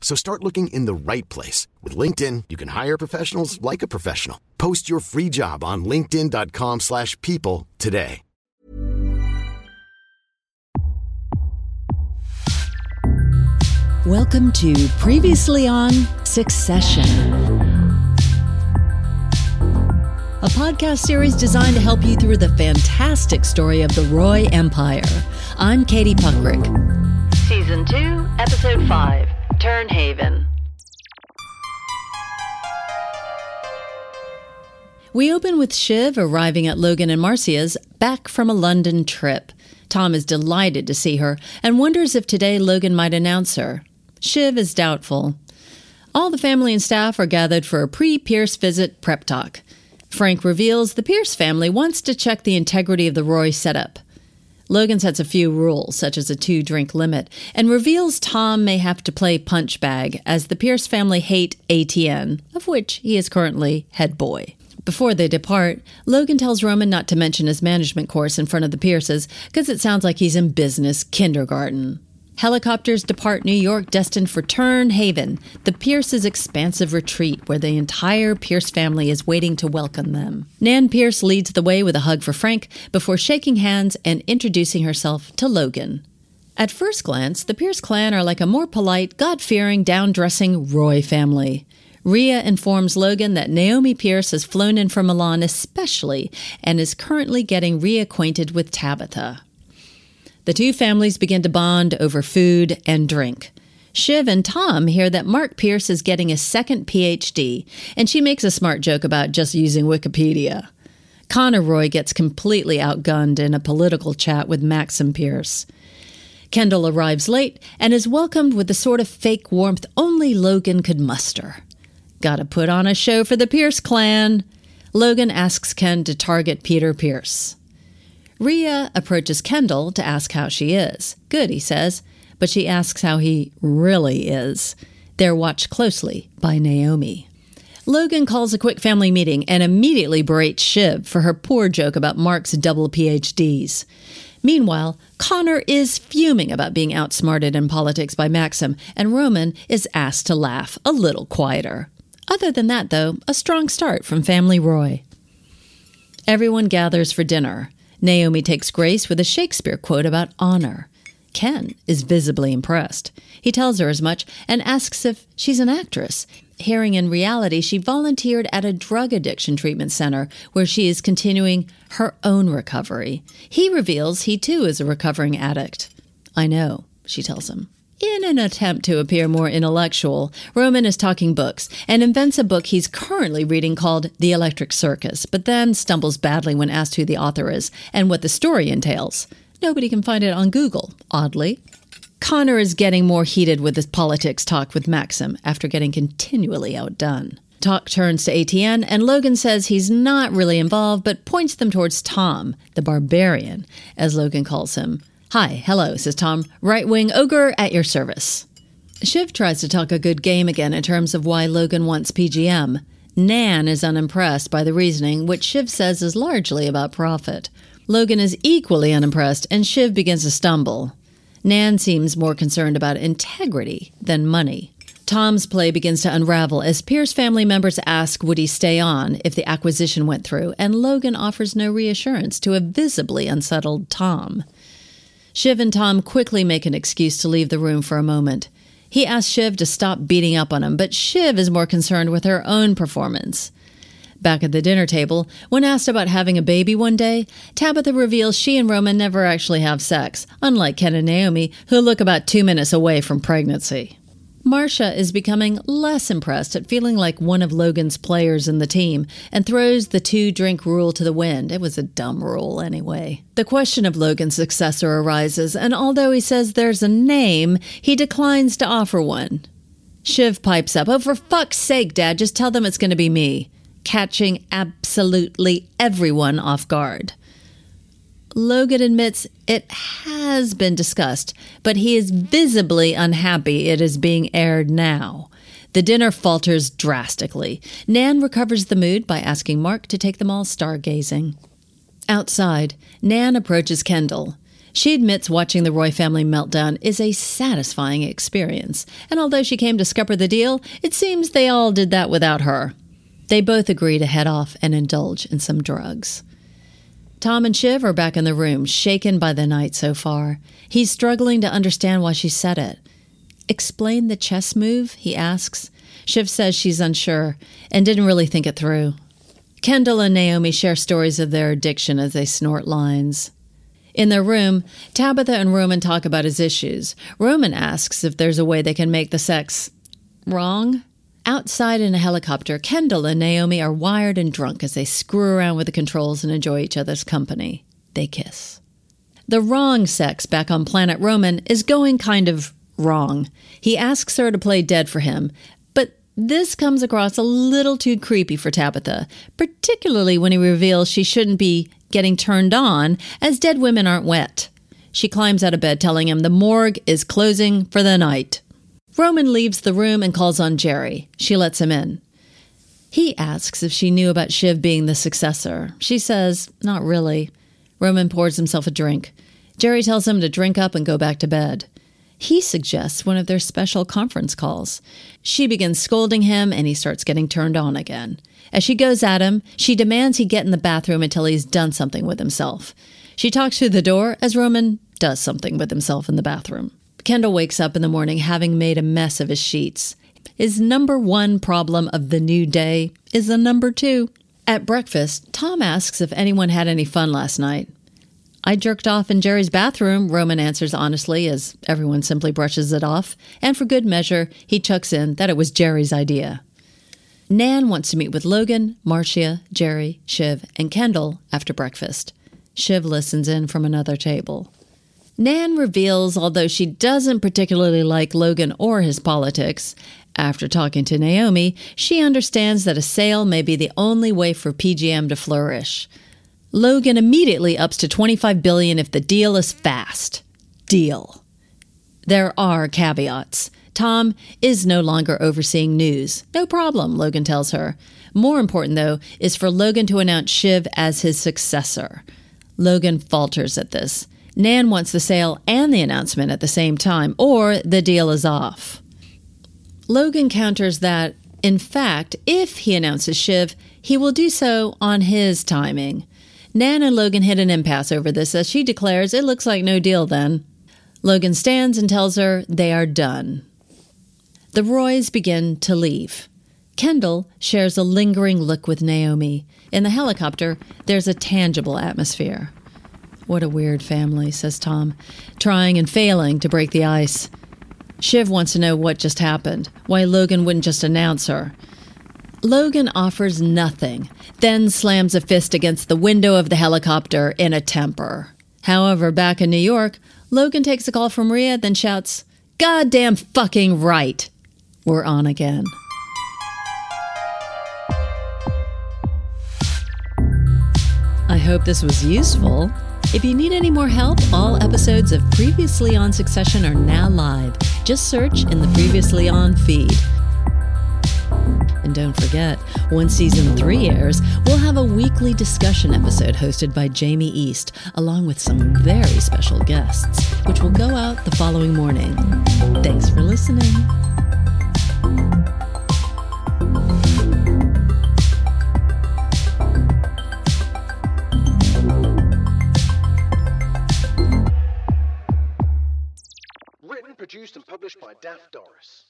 So start looking in the right place. With LinkedIn, you can hire professionals like a professional. Post your free job on linkedin.com slash people today. Welcome to Previously on Succession. A podcast series designed to help you through the fantastic story of the Roy Empire. I'm Katie Puckrick. Season 2, Episode 5 Tern Haven. We open with Shiv arriving at Logan and Marcia's back from a London trip. Tom is delighted to see her and wonders if today Logan might announce her. Shiv is doubtful. All the family and staff are gathered for a pre Pierce visit prep talk. Frank reveals the Pierce family wants to check the integrity of the Roy setup. Logan sets a few rules, such as a two drink limit, and reveals Tom may have to play punch bag as the Pierce family hate ATN, of which he is currently head boy. Before they depart, Logan tells Roman not to mention his management course in front of the Pierces because it sounds like he's in business kindergarten. Helicopters depart New York destined for Tern Haven, the Pierce's expansive retreat where the entire Pierce family is waiting to welcome them. Nan Pierce leads the way with a hug for Frank before shaking hands and introducing herself to Logan. At first glance, the Pierce clan are like a more polite, God fearing, down dressing Roy family. Rhea informs Logan that Naomi Pierce has flown in from Milan especially and is currently getting reacquainted with Tabitha. The two families begin to bond over food and drink. Shiv and Tom hear that Mark Pierce is getting a second PhD, and she makes a smart joke about just using Wikipedia. Connor Roy gets completely outgunned in a political chat with Maxim Pierce. Kendall arrives late and is welcomed with the sort of fake warmth only Logan could muster. Gotta put on a show for the Pierce clan. Logan asks Ken to target Peter Pierce. Rhea approaches Kendall to ask how she is. Good, he says, but she asks how he really is. They're watched closely by Naomi. Logan calls a quick family meeting and immediately berates Shiv for her poor joke about Mark's double PhDs. Meanwhile, Connor is fuming about being outsmarted in politics by Maxim, and Roman is asked to laugh a little quieter. Other than that, though, a strong start from Family Roy. Everyone gathers for dinner. Naomi takes grace with a Shakespeare quote about honor. Ken is visibly impressed. He tells her as much and asks if she's an actress. Hearing in reality, she volunteered at a drug addiction treatment center where she is continuing her own recovery. He reveals he too is a recovering addict. I know, she tells him. In an attempt to appear more intellectual, Roman is talking books and invents a book he's currently reading called The Electric Circus, but then stumbles badly when asked who the author is and what the story entails. Nobody can find it on Google, oddly. Connor is getting more heated with his politics talk with Maxim after getting continually outdone. Talk turns to ATN, and Logan says he's not really involved, but points them towards Tom, the barbarian, as Logan calls him. Hi, hello, says Tom. Right wing ogre at your service. Shiv tries to talk a good game again in terms of why Logan wants PGM. Nan is unimpressed by the reasoning, which Shiv says is largely about profit. Logan is equally unimpressed, and Shiv begins to stumble. Nan seems more concerned about integrity than money. Tom's play begins to unravel as Pierce family members ask would he stay on if the acquisition went through, and Logan offers no reassurance to a visibly unsettled Tom. Shiv and Tom quickly make an excuse to leave the room for a moment. He asks Shiv to stop beating up on him, but Shiv is more concerned with her own performance. Back at the dinner table, when asked about having a baby one day, Tabitha reveals she and Roman never actually have sex, unlike Ken and Naomi, who look about two minutes away from pregnancy. Marcia is becoming less impressed at feeling like one of Logan's players in the team and throws the two drink rule to the wind. It was a dumb rule anyway. The question of Logan's successor arises, and although he says there's a name, he declines to offer one. Shiv pipes up, Oh, for fuck's sake, Dad, just tell them it's going to be me, catching absolutely everyone off guard. Logan admits it has been discussed, but he is visibly unhappy it is being aired now. The dinner falters drastically. Nan recovers the mood by asking Mark to take them all stargazing. Outside, Nan approaches Kendall. She admits watching the Roy family meltdown is a satisfying experience, and although she came to scupper the deal, it seems they all did that without her. They both agree to head off and indulge in some drugs. Tom and Shiv are back in the room, shaken by the night so far. He's struggling to understand why she said it. Explain the chess move? he asks. Shiv says she's unsure and didn't really think it through. Kendall and Naomi share stories of their addiction as they snort lines. In their room, Tabitha and Roman talk about his issues. Roman asks if there's a way they can make the sex wrong. Outside in a helicopter, Kendall and Naomi are wired and drunk as they screw around with the controls and enjoy each other's company. They kiss. The wrong sex back on planet Roman is going kind of wrong. He asks her to play dead for him, but this comes across a little too creepy for Tabitha, particularly when he reveals she shouldn't be getting turned on, as dead women aren't wet. She climbs out of bed, telling him the morgue is closing for the night. Roman leaves the room and calls on Gerri. She lets him in. He asks if she knew about Shiv being the successor. She says, not really. Roman pours himself a drink. Gerri tells him to drink up and go back to bed. He suggests one of their special conference calls. She begins scolding him, and he starts getting turned on again. As she goes at him, she demands he get in the bathroom until he's done something with himself. She talks through the door as Roman does something with himself in the bathroom. Kendall wakes up in the morning having made a mess of his sheets. His number one problem of the new day is the number two. At breakfast, Tom asks if anyone had any fun last night. I jerked off in Gerri's bathroom, Roman answers honestly, as everyone simply brushes it off, and for good measure, he chucks in that it was Gerri's idea. Nan wants to meet with Logan, Marcia, Gerri, Shiv, and Kendall after breakfast. Shiv listens in from another table. Nan reveals, although she doesn't particularly like Logan or his politics, after talking to Naomi, she understands that a sale may be the only way for PGM to flourish. Logan immediately ups to 25 billion if the deal is fast. Deal. There are caveats. Tom is no longer overseeing news. No problem, Logan tells her. More important, though, is for Logan to announce Shiv as his successor. Logan falters at this. Nan wants the sale and the announcement at the same time, or the deal is off. Logan counters that, in fact, if he announces Shiv, he will do so on his timing. Nan and Logan hit an impasse over this as she declares it looks like no deal then. Logan stands and tells her they are done. The Roys begin to leave. Kendall shares a lingering look with Naomi. In the helicopter, there's a tangible atmosphere. What a weird family, says Tom, trying and failing to break the ice. Shiv wants to know what just happened, why Logan wouldn't just announce her. Logan offers nothing, then slams a fist against the window of the helicopter in a temper. However, back in New York, Logan takes a call from Rhea, then shouts, Goddamn fucking right! We're on again. I hope this was useful. If you need any more help, all episodes of Previously on Succession are now live. Just search in the Previously on feed. And don't forget, when season three airs, we'll have a weekly discussion episode hosted by Jamie East, along with some very special guests, which will go out the following morning. Thanks for listening. Daft